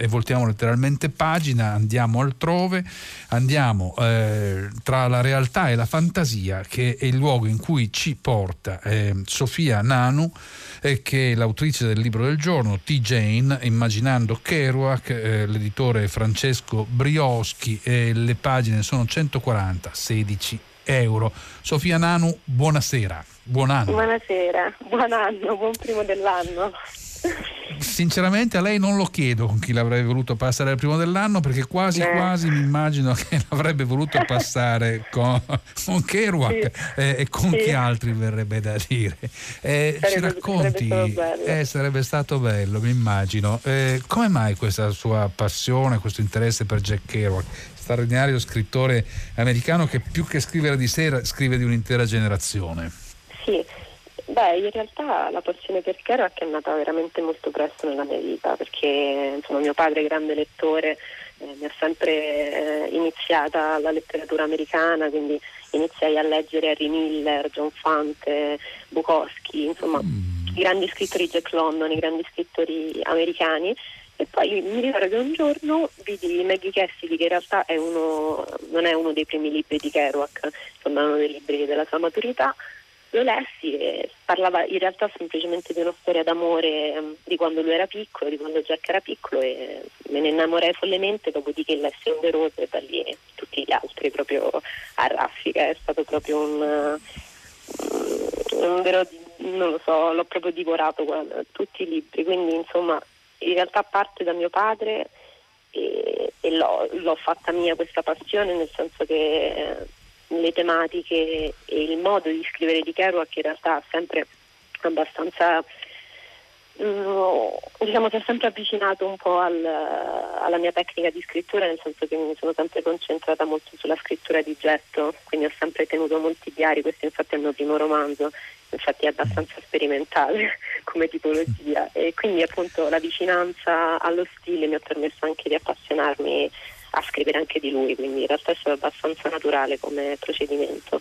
e voltiamo letteralmente pagina, andiamo altrove, andiamo eh, tra la realtà e la fantasia, che è il luogo in cui ci porta eh, Sofia Nanu, eh, che è l'autrice del libro del giorno, T. Jane, Immaginando Kerouac, eh, l'editore Francesco Brioschi, le pagine sono 140, 16 euro. Sofia Nanu, buonasera. Buon anno. Buonasera, buon anno, buon primo dell'anno. Sinceramente a lei non lo chiedo con chi l'avrebbe voluto passare al primo dell'anno perché quasi eh. quasi mi immagino che l'avrebbe voluto passare con, con Kerouac sì. eh, e con sì. chi altri verrebbe da dire. Eh, sarebbe, ci racconti? Sarebbe, sarebbe, stato bello, mi immagino. Eh, come mai questa sua passione, questo interesse per Jack Kerouac? straordinario scrittore americano che più che scrivere di sé scrive di un'intera generazione. Sì, Beh, in realtà la passione per Kerouac è nata veramente molto presto nella mia vita perché insomma, mio padre, grande lettore, eh, mi ha sempre eh, iniziata la letteratura americana, quindi iniziai a leggere Harry Miller, John Fante, Bukowski, insomma mm. i grandi scrittori Jack London, i grandi scrittori americani. E poi mi ricordo che un giorno vidi Maggie Cassidy, che in realtà è uno, non è uno dei primi libri di Kerouac, insomma è uno dei libri della sua maturità, lo lessi e parlava in realtà semplicemente di una storia d'amore um, di quando lui era piccolo, di quando Jack era piccolo e me ne innamorai follemente, dopodiché lessi On the Road e da lì tutti gli altri proprio a raffica, è stato proprio un, un vero, non lo so, l'ho proprio divorato guarda, tutti i libri, quindi insomma in realtà parte da mio padre e, e l'ho, l'ho, fatta mia questa passione nel senso che... Le tematiche e il modo di scrivere di Kerouac in realtà ha sempre abbastanza mm, diciamo si è sempre avvicinato un po' al, alla mia tecnica di scrittura nel senso che mi sono sempre concentrata molto sulla scrittura di getto quindi ho sempre tenuto molti diari questo infatti è il mio primo romanzo infatti è abbastanza sperimentale come tipologia. E quindi appunto la vicinanza allo stile mi ha permesso anche di appassionarmi a scrivere anche di lui, quindi in realtà è stato abbastanza naturale come procedimento.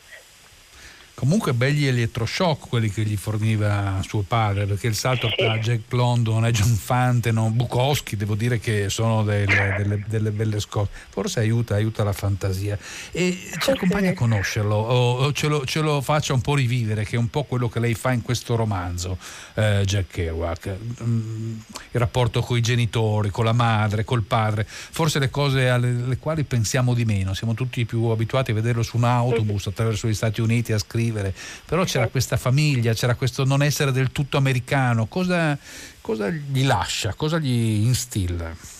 Comunque belli elettroshock quelli che gli forniva suo padre, perché il salto sì. tra Jack London e John Fante, no? Bukowski, devo dire che sono delle, delle, delle belle scose. Forse aiuta, aiuta, la fantasia. E ci accompagna a conoscerlo, o ce lo, ce lo, faccia un po' rivivere, che è un po' quello che lei fa in questo romanzo, eh, Jack Kerouac. Mm, il rapporto con i genitori, con la madre, col padre, forse le cose alle quali pensiamo di meno. Siamo tutti più abituati a vederlo su un autobus attraverso gli Stati Uniti a scrivere scrivere, però c'era questa famiglia, c'era questo non essere del tutto americano, cosa, cosa gli lascia, cosa gli instilla?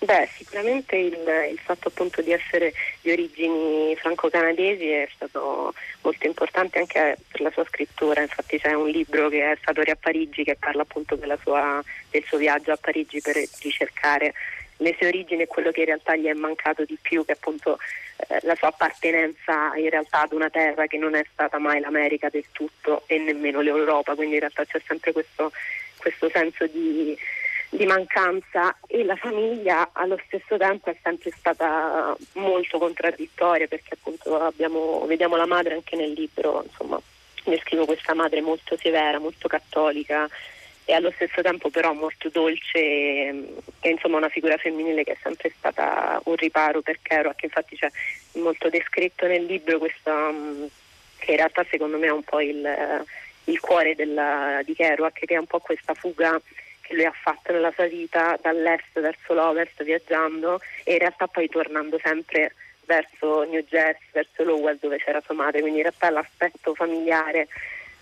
Beh, sicuramente il, il, fatto appunto di essere di origini franco-canadesi è stato molto importante anche per la sua scrittura, infatti c'è un libro che è Satori a Parigi che parla appunto sua, del suo viaggio a Parigi per ricercare le sue origini e quello che in realtà gli è mancato di più, che appunto eh, la sua appartenenza in realtà ad una terra che non è stata mai l'America del tutto e nemmeno l'Europa, quindi in realtà c'è sempre questo, questo senso di, di mancanza. E la famiglia allo stesso tempo è sempre stata molto contraddittoria perché appunto abbiamo, vediamo la madre anche nel libro, insomma, descrivo questa madre molto severa, molto cattolica e allo stesso tempo però molto dolce e, e insomma una figura femminile che è sempre stata un riparo per Kerouac, infatti c'è molto descritto nel libro questa, mm, che in realtà secondo me è un po' il, il cuore della, di Kerouac, che è un po' questa fuga che lui ha fatto nella sua vita dall'est verso l'ovest viaggiando e in realtà poi tornando sempre verso New Jersey, verso Lowell dove c'era sua madre, quindi in realtà l'aspetto familiare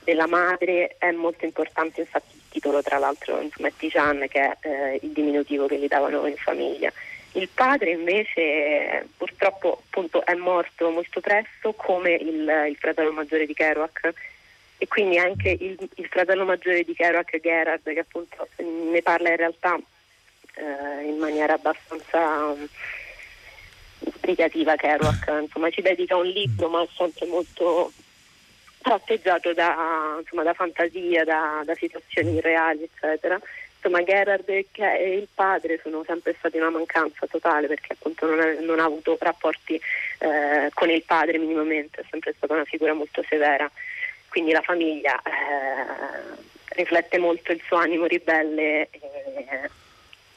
della madre è molto importante, infatti titolo tra l'altro insomma, è Tijan che è eh, il diminutivo che gli davano in famiglia. Il padre invece purtroppo appunto, è morto molto presto come il, il, fratello maggiore di Kerouac e quindi anche il, il fratello maggiore di Kerouac, Gerard, che appunto ne parla in realtà eh, in maniera abbastanza um, sbrigativa Kerouac, insomma ci dedica un libro ma è sempre molto tratteggiato da, insomma, da fantasia, da, da, situazioni reali, eccetera. Insomma, Gerard e il padre sono sempre stati una mancanza totale perché appunto non ha, non ha avuto rapporti eh, con il padre minimamente, è sempre stata una figura molto severa. Quindi la famiglia eh, riflette molto il suo animo ribelle e,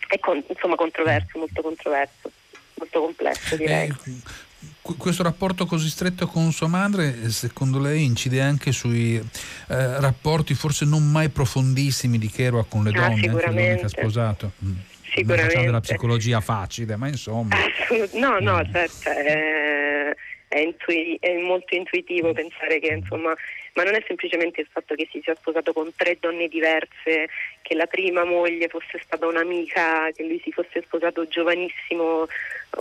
è con, insomma controverso, molto controverso, molto complesso direi. Eh, questo rapporto così stretto con sua madre, secondo lei, incide anche sui eh, rapporti forse non mai profondissimi di Kerouac con le ah, donne, ah, anche le donne che ha sposato? Mm. Sicuramente. Non della psicologia facile, ma insomma. no, no, eh. certo, è, è, intui- è molto intuitivo pensare che insomma ma non è semplicemente il fatto che si sia sposato con tre donne diverse, che la prima moglie fosse stata un'amica, che lui si fosse sposato giovanissimo,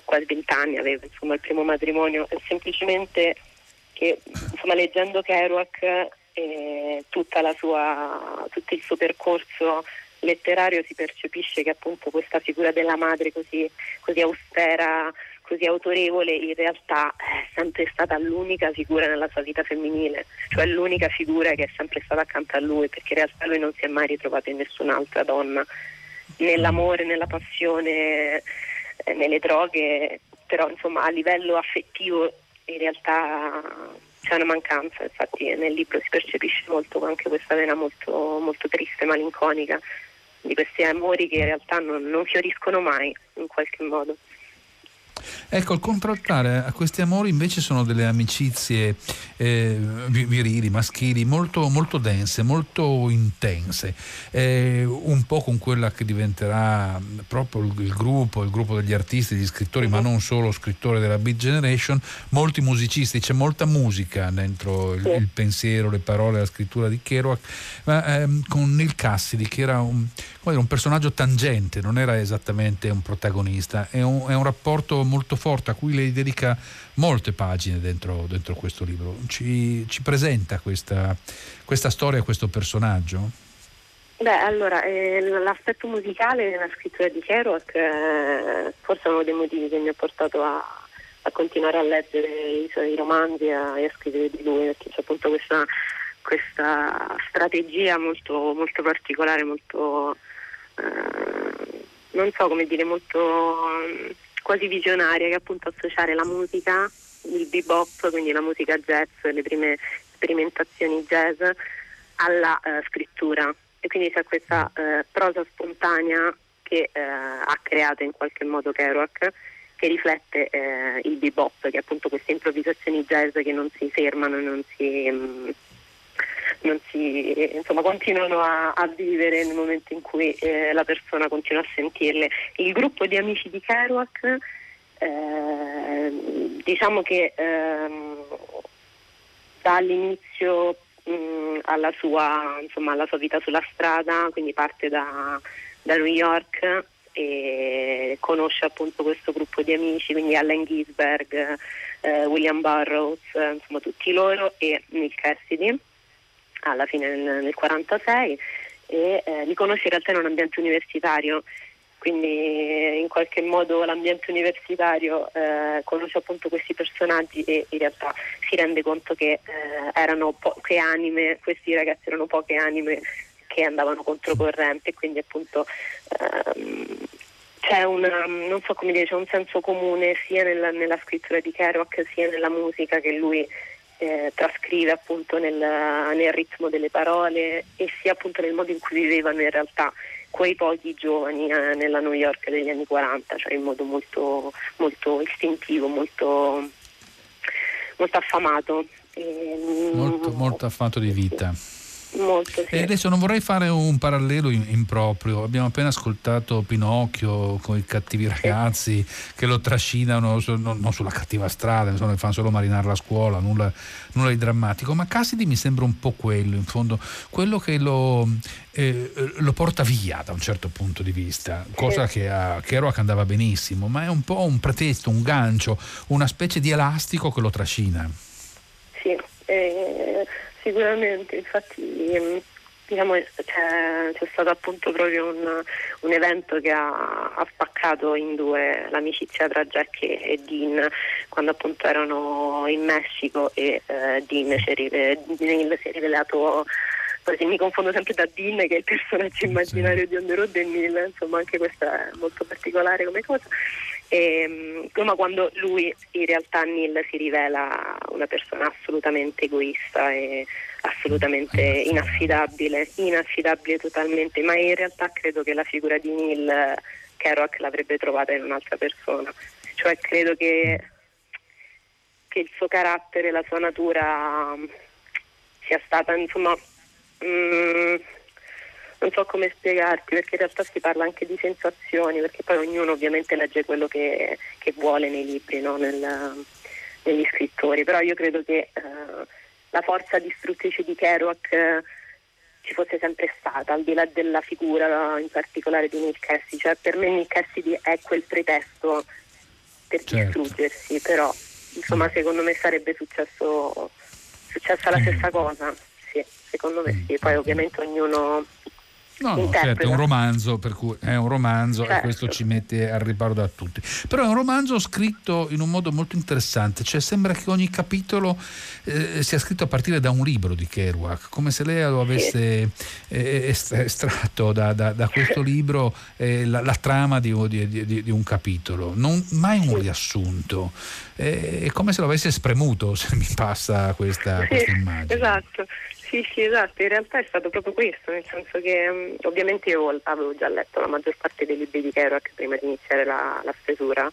quasi vent'anni aveva insomma il primo matrimonio, è semplicemente che insomma leggendo Kerouac eh, sua, tutto il suo percorso letterario si percepisce che appunto questa figura della madre così, così austera, così autorevole in realtà è sempre stata l'unica figura nella sua vita femminile, cioè l'unica figura che è sempre stata accanto a lui, perché in realtà lui non si è mai ritrovato in nessun'altra donna, nell'amore, nella passione, nelle droghe, però insomma a livello affettivo in realtà c'è una mancanza, infatti nel libro si percepisce molto anche questa vena molto, molto triste, malinconica di questi amori che in realtà non, non fioriscono mai in qualche modo. Ecco, il contraltare a questi amori invece sono delle amicizie eh, virili, maschili, molto, molto, dense, molto intense, eh, un po' con quella che diventerà proprio il, il, gruppo, il gruppo degli artisti, degli scrittori, ma non solo scrittori della Beat Generation, molti musicisti, c'è molta musica dentro il, il pensiero, le parole, la scrittura di Kerouac, ma ehm, con Neil Cassidy che era un, un personaggio tangente, non era esattamente un protagonista, è un, è un rapporto molto forte a cui lei dedica molte pagine dentro, dentro questo libro. Ci, ci presenta questa, questa, storia, questo personaggio? Beh, allora, eh, l'aspetto musicale nella scrittura di Kerouac eh, forse uno dei motivi che mi ha portato a, a continuare a leggere i suoi romanzi e a, a, scrivere di lui, perché c'è appunto questa, questa strategia molto, molto particolare, molto, eh, non so come dire, molto quasi visionaria che appunto associare la musica, il bebop, quindi la musica jazz, le prime sperimentazioni jazz, alla uh, scrittura. E quindi c'è questa uh, prosa spontanea che uh, ha creato in qualche modo Kerouac che riflette il bebop, che è appunto queste improvvisazioni jazz che non si fermano, non si... Um, non si, insomma, continuano a, a, vivere nel momento in cui eh, la persona continua a sentirle. Il gruppo di amici di Kerouac, eh, diciamo che eh, dall'inizio mh, alla, sua, insomma, alla sua vita sulla strada, quindi parte da, da New York e conosce appunto questo gruppo di amici, quindi Allen Ginsberg, eh, William Burroughs, insomma tutti loro e Nick Cassidy alla fine nel, 1946 e eh, li conosce in realtà in un ambiente universitario. Quindi eh, in qualche modo l'ambiente universitario eh, conosce appunto questi personaggi e in realtà si rende conto che eh, erano poche anime, questi ragazzi erano poche anime che andavano controcorrente quindi appunto ehm, c'è, una, so dire, c'è un senso comune sia nella, nella scrittura di Kerouac sia nella musica che lui eh, trascrive appunto nel, nel, ritmo delle parole e sia appunto nel modo in cui vivevano in realtà quei pochi giovani eh, nella New York degli anni 40, cioè in modo molto, molto istintivo, molto, molto affamato. E, molto, molto affamato di vita. Molto, sì. E adesso non vorrei fare un parallelo improprio. Abbiamo appena ascoltato Pinocchio con i cattivi ragazzi sì. che lo trascinano non, non, sulla cattiva strada, insomma, fanno solo marinare la scuola, nulla, nulla, di drammatico. Ma Cassidy mi sembra un po' quello, in fondo, quello che lo, eh, lo porta via da un certo punto di vista, cosa sì. che a Kerouac andava benissimo, ma è un po' un pretesto, un gancio, una specie di elastico che lo trascina. Sì. Eh Sicuramente, infatti ehm, diciamo, c'è, c'è, stato appunto proprio un, un evento che ha, ha, spaccato in due l'amicizia tra Jack e, e, Dean quando appunto erano in Messico e eh, Dean si è, Neil si è rivelato così mi confondo sempre da Dean che è il personaggio immaginario di On the Road e Neil insomma anche questa è molto particolare come cosa e, ma quando lui in realtà Neil si rivela una persona assolutamente egoista e assolutamente inaffidabile, inaffidabile totalmente, ma in realtà credo che la figura di Neil Kerouac l'avrebbe trovata in un'altra persona. Cioè credo che, che il suo carattere, la sua natura sia stata insomma mh, mm, so come spiegarti perché in realtà si parla anche di sensazioni perché poi ognuno ovviamente legge quello che, che vuole nei libri, no? Nel, negli scrittori, però io credo che eh, la forza distruttrice di Kerouac eh, ci fosse sempre stata, al di là della figura in particolare di Nick Cassidy, cioè per me Nick Cassidy è quel pretesto per certo. distruggersi, però insomma mm. secondo me sarebbe successo, successa la mm. stessa cosa, sì, secondo me mm. sì, poi ovviamente ognuno No, no, certo, è un romanzo, per cui è un romanzo certo. e questo ci mette al riparo da tutti. Però è un romanzo scritto in un modo molto interessante, cioè sembra che ogni capitolo eh, sia scritto a partire da un libro di Kerouac, come se lei lo avesse eh, estratto da, da, da, questo libro eh, la, la, trama di, di, di, di, un capitolo, non mai un riassunto. È come se lo avesse spremuto, se mi passa questa, questa immagine. Esatto. Sì, sì, esatto, in realtà è stato proprio questo, nel senso che um, ovviamente io avevo già letto la maggior parte dei libri di Kerouac prima di iniziare la, la stesura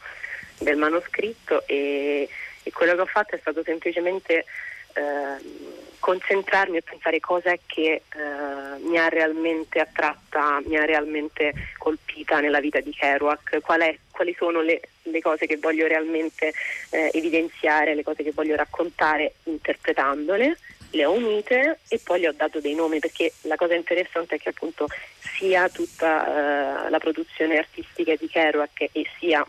del manoscritto e, e, quello che ho fatto è stato semplicemente eh, concentrarmi e pensare cosa è che eh, mi ha realmente attratta, mi ha realmente colpita nella vita di Kerouac, Qual è, quali sono le, le, cose che voglio realmente eh, evidenziare, le cose che voglio raccontare interpretandole le ho unite e poi le ho dato dei nomi perché la cosa interessante è che appunto sia tutta uh, la produzione artistica di Kerouac e sia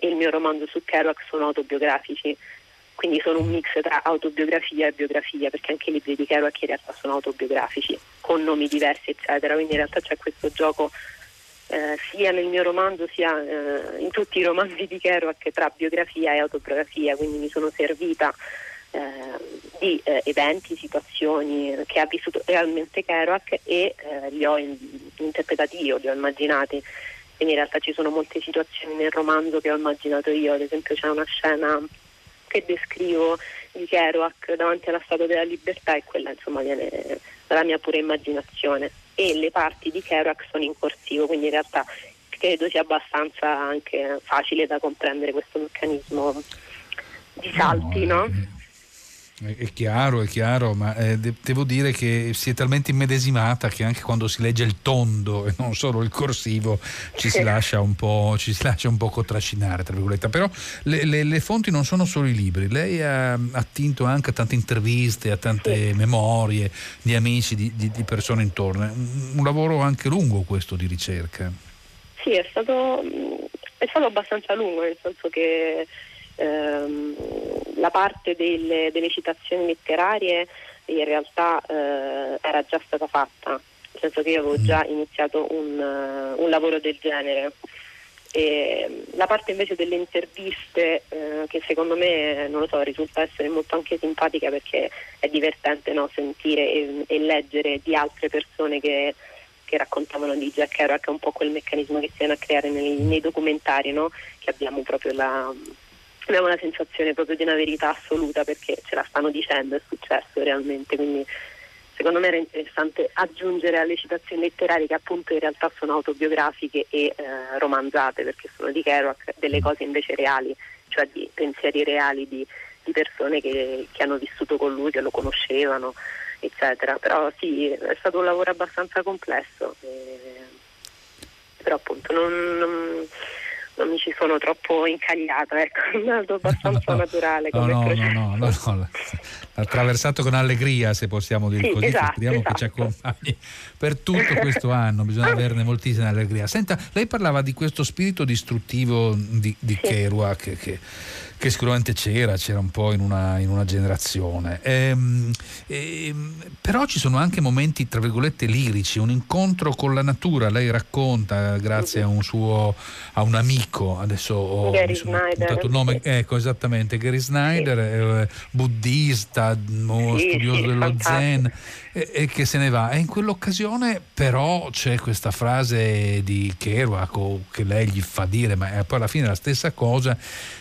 il mio romanzo su Kerouac sono autobiografici. Quindi sono un mix tra autobiografia e biografia perché anche i libri di Kerouac in realtà sono autobiografici con nomi diversi eccetera. Quindi in realtà c'è questo gioco eh, sia nel mio romanzo sia eh, in tutti i romanzi di Kerouac tra biografia e autobiografia. Quindi mi sono servita eh, di eh, eventi, situazioni che ha vissuto realmente Kerouac e eh, li ho in, interpretati io, li ho immaginati. Quindi in realtà ci sono molte situazioni nel romanzo che ho immaginato io, ad esempio c'è una scena che descrivo di Kerouac davanti alla Statua della Libertà e quella insomma viene dalla mia pura immaginazione e le parti di Kerouac sono in corsivo, quindi in realtà credo sia abbastanza anche facile da comprendere questo meccanismo di salti, no? no? È chiaro, è chiaro, ma eh, de- devo dire che si è talmente immedesimata che anche quando si legge il tondo e non solo il corsivo ci si lascia un po', ci si lascia un po trascinare, tra virgolette. Però le, le, le, fonti non sono solo i libri, lei ha attinto anche a tante interviste, a tante memorie di amici, di, di, di persone intorno. Un, un, lavoro anche lungo questo di ricerca. Sì, è stato, è stato abbastanza lungo, nel senso che ehm, la parte delle, delle, citazioni letterarie in realtà eh, era già stata fatta, nel senso che io avevo già iniziato un, uh, un lavoro del genere. E la parte invece delle interviste, eh, che secondo me, non lo so, risulta essere molto anche simpatica perché è divertente no? sentire e, e, leggere di altre persone che, che raccontavano di Jack Kerouac, è un po' quel meccanismo che si viene a creare nei, nei documentari, no? che abbiamo proprio la, abbiamo la sensazione proprio di una verità assoluta perché ce la stanno dicendo, è successo realmente, quindi secondo me era interessante aggiungere alle citazioni letterarie che appunto in realtà sono autobiografiche e eh, romanzate perché sono di Kerouac delle cose invece reali, cioè di pensieri reali di, di persone che, che, hanno vissuto con lui, che lo conoscevano, eccetera. Però sì, è stato un lavoro abbastanza complesso, eh, però appunto non, non non mi ci sono troppo incagliata, ecco, è andato abbastanza naturale come no, no, no, no, no, attraversato con allegria se possiamo dire sì, così, esatto, speriamo esatto. che ci accompagni per tutto questo anno, bisogna averne moltissima allegria. Senta, lei parlava di questo spirito distruttivo di, di sì. Kerouac che, che che sicuramente c'era, c'era un po' in una, in una generazione. Ehm, ehm, però ci sono anche momenti, tra virgolette, lirici, un incontro con la natura. Lei racconta, grazie a un suo a un amico, adesso ho Gary Snyder, il nome, sì. ecco esattamente, Gary Snyder, eh, buddista, sì, studioso dello fantastico. zen e, e, che se ne va. E in quell'occasione però c'è questa frase di Kerouac che lei gli fa dire, ma è poi alla fine la stessa cosa,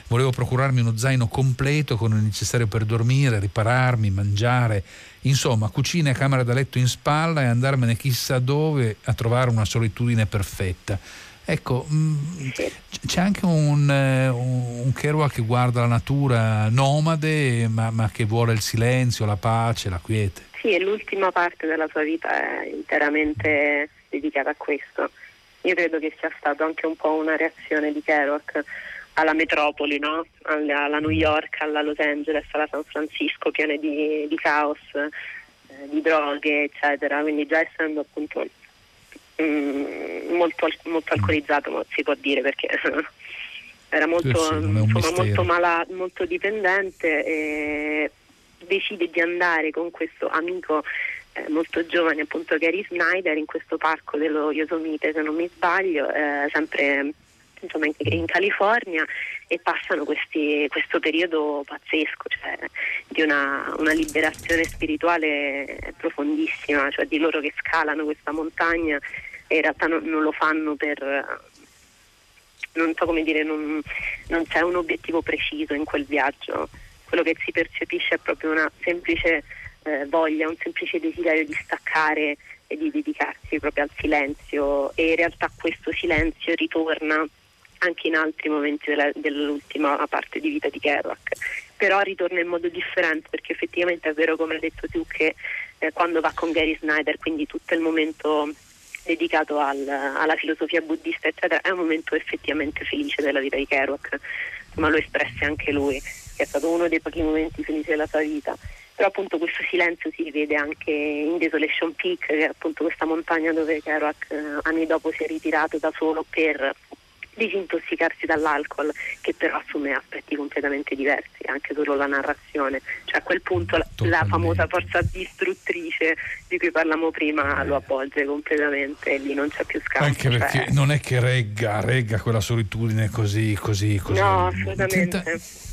volevo procurarmi uno zaino completo con il necessario per dormire, ripararmi, mangiare, insomma cucina e camera da letto in spalla e andarmene chissà dove a trovare una solitudine perfetta. Ecco, mm, c'è anche un, eh, un Kerouac che guarda la natura nomade, ma, ma, che vuole il silenzio, la pace, la quiete. Sì, e l'ultima parte della sua vita è interamente dedicata a questo. Io credo che sia stato anche un po' una reazione di Kerouac alla metropoli, no? alla New York, alla Los Angeles, alla San Francisco, piene di, di caos, eh, di droghe, eccetera. Quindi già essendo appunto mm, molto, molto alcolizzato, si può dire perché era molto, sì, insomma, molto, malato, molto dipendente e decide di andare con questo amico eh, molto giovane appunto Gary Snyder in questo parco dello Yosemite se non mi sbaglio eh, sempre insomma, in, in, California e passano questi, questo periodo pazzesco cioè, di una, una, liberazione spirituale profondissima cioè di loro che scalano questa montagna e in realtà non, non lo fanno per non so come dire non, non c'è un obiettivo preciso in quel viaggio. Quello che si percepisce è proprio una semplice eh, voglia, un semplice desiderio di staccare e di dedicarsi proprio al silenzio. E in realtà questo silenzio ritorna anche in altri momenti della, dell'ultima parte di vita di Kerouac, però ritorna in modo differente perché effettivamente è vero come hai detto tu che eh, quando va con Gary Snyder, quindi tutto il momento dedicato al, alla filosofia buddista eccetera, è un momento effettivamente felice della vita di Kerouac, ma lo espresse anche lui, che è stato uno dei pochi momenti felici della sua vita. Però appunto questo silenzio si vede anche in Desolation Peak, che è appunto questa montagna dove Kerouac eh, anni dopo si è ritirato da solo per disintossicarsi dall'alcol, che però assume aspetti completamente diversi, anche solo la narrazione. Cioè a quel punto la, la famosa forza distruttrice di cui parlavamo prima lo avvolge completamente e lì non c'è più scambio. Anche cioè... perché non è che regga, regga quella solitudine così, così, così. No, assolutamente. Tenta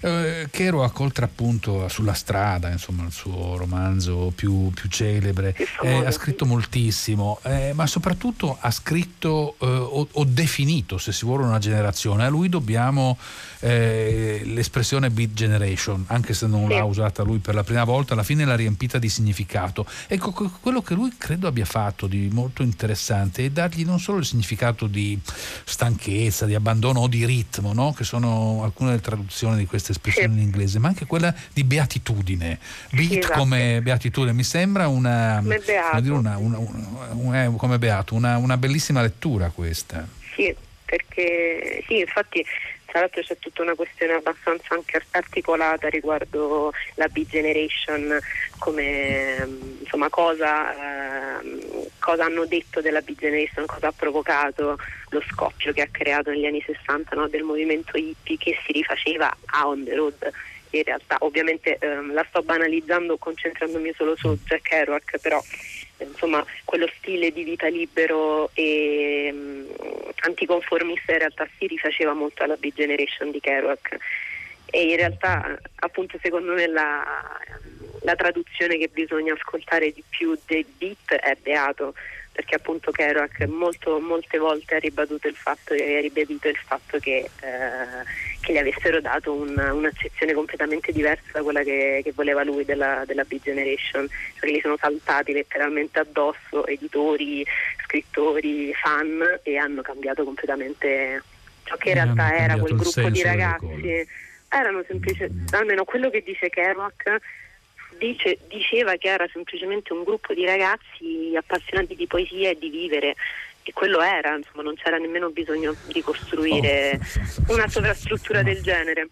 eh, Kerouac oltre appunto sulla strada, insomma il suo romanzo più, più celebre, eh, ha scritto moltissimo, eh, ma soprattutto ha scritto eh, o, o, definito, se si vuole, una generazione. A lui dobbiamo eh, l'espressione Beat Generation, anche se non l'ha usata lui per la prima volta, alla fine l'ha riempita di significato. Ecco, quello che lui credo abbia fatto di molto interessante è dargli non solo il significato di stanchezza, di abbandono o di ritmo, no? che sono alcune delle traduzioni di queste questa espressione sì. in inglese, ma anche quella di beatitudine. Beat esatto. come beatitudine, mi sembra una, come beato, una, una, una, eh, come beato una, bellissima lettura questa. Sì, perché sì, infatti tra l'altro c'è tutta una questione abbastanza anche articolata riguardo la B-Generation, come insomma cosa, eh, cosa hanno detto della B-Generation, cosa ha provocato lo scoppio che ha creato negli anni 60 no, del movimento hippie che si rifaceva a On the Road. In realtà ovviamente ehm, la sto banalizzando concentrandomi solo su Jack Kerouac però insomma quello stile di vita libero e um, anticonformista in realtà si rifaceva molto alla Big Generation di Kerouac. E in realtà appunto secondo me la, la traduzione che bisogna ascoltare di più dei beat è beato perché appunto Kerouac molto, molte volte ha ribadito il fatto, ribadito il fatto che, eh, che, gli avessero dato un, un'accezione completamente diversa da quella che, che voleva lui della, della Big Generation, cioè gli sono saltati letteralmente addosso editori, scrittori, fan e hanno cambiato completamente ciò che in realtà era quel gruppo di ragazzi. Erano semplicemente, almeno quello che dice Kerouac dice, diceva che era semplicemente un gruppo di ragazzi appassionati di poesia e di vivere e quello era, insomma non c'era nemmeno bisogno di costruire oh, una sovrastruttura del genere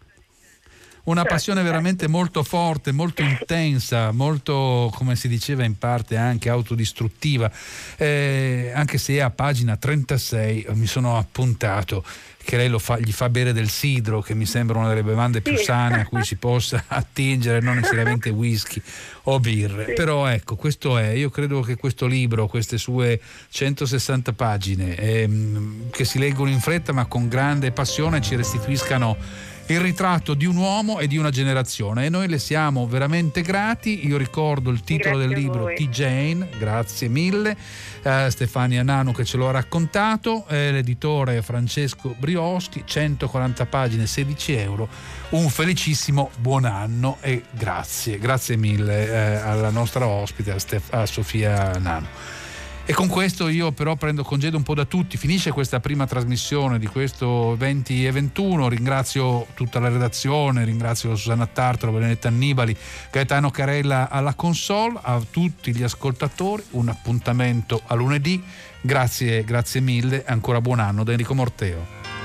una certo, passione certo. veramente molto forte, molto intensa, molto, come si diceva in parte, anche autodistruttiva, eh, anche se a pagina 36 mi sono appuntato che lei fa, gli fa bere del sidro, che mi sembra una delle bevande più sane a cui si possa attingere, non necessariamente whisky o birre. Sì. Però ecco, questo è, io credo che questo libro, queste sue 160 pagine, ehm, che si leggono in fretta ma con grande passione, ci restituiscano il ritratto di un uomo e di una generazione e noi le siamo veramente grati. Io ricordo il titolo grazie del libro T. Jane, grazie mille. Eh, Stefania Nano che ce lo ha raccontato, eh, l'editore Francesco Brioschi, 140 pagine, 16 euro. Un felicissimo buon anno e grazie, grazie mille eh, alla nostra ospite, a, Stef- a Sofia Nano. E con questo io però prendo congedo un po' da tutti, finisce questa prima trasmissione di questo 20 e 21, ringrazio tutta la redazione, ringrazio Susanna Tartaro, Benedetta Annibali, Gaetano Carella alla console, a tutti gli ascoltatori. Un appuntamento a lunedì, grazie, grazie mille, ancora buon anno da Enrico Morteo.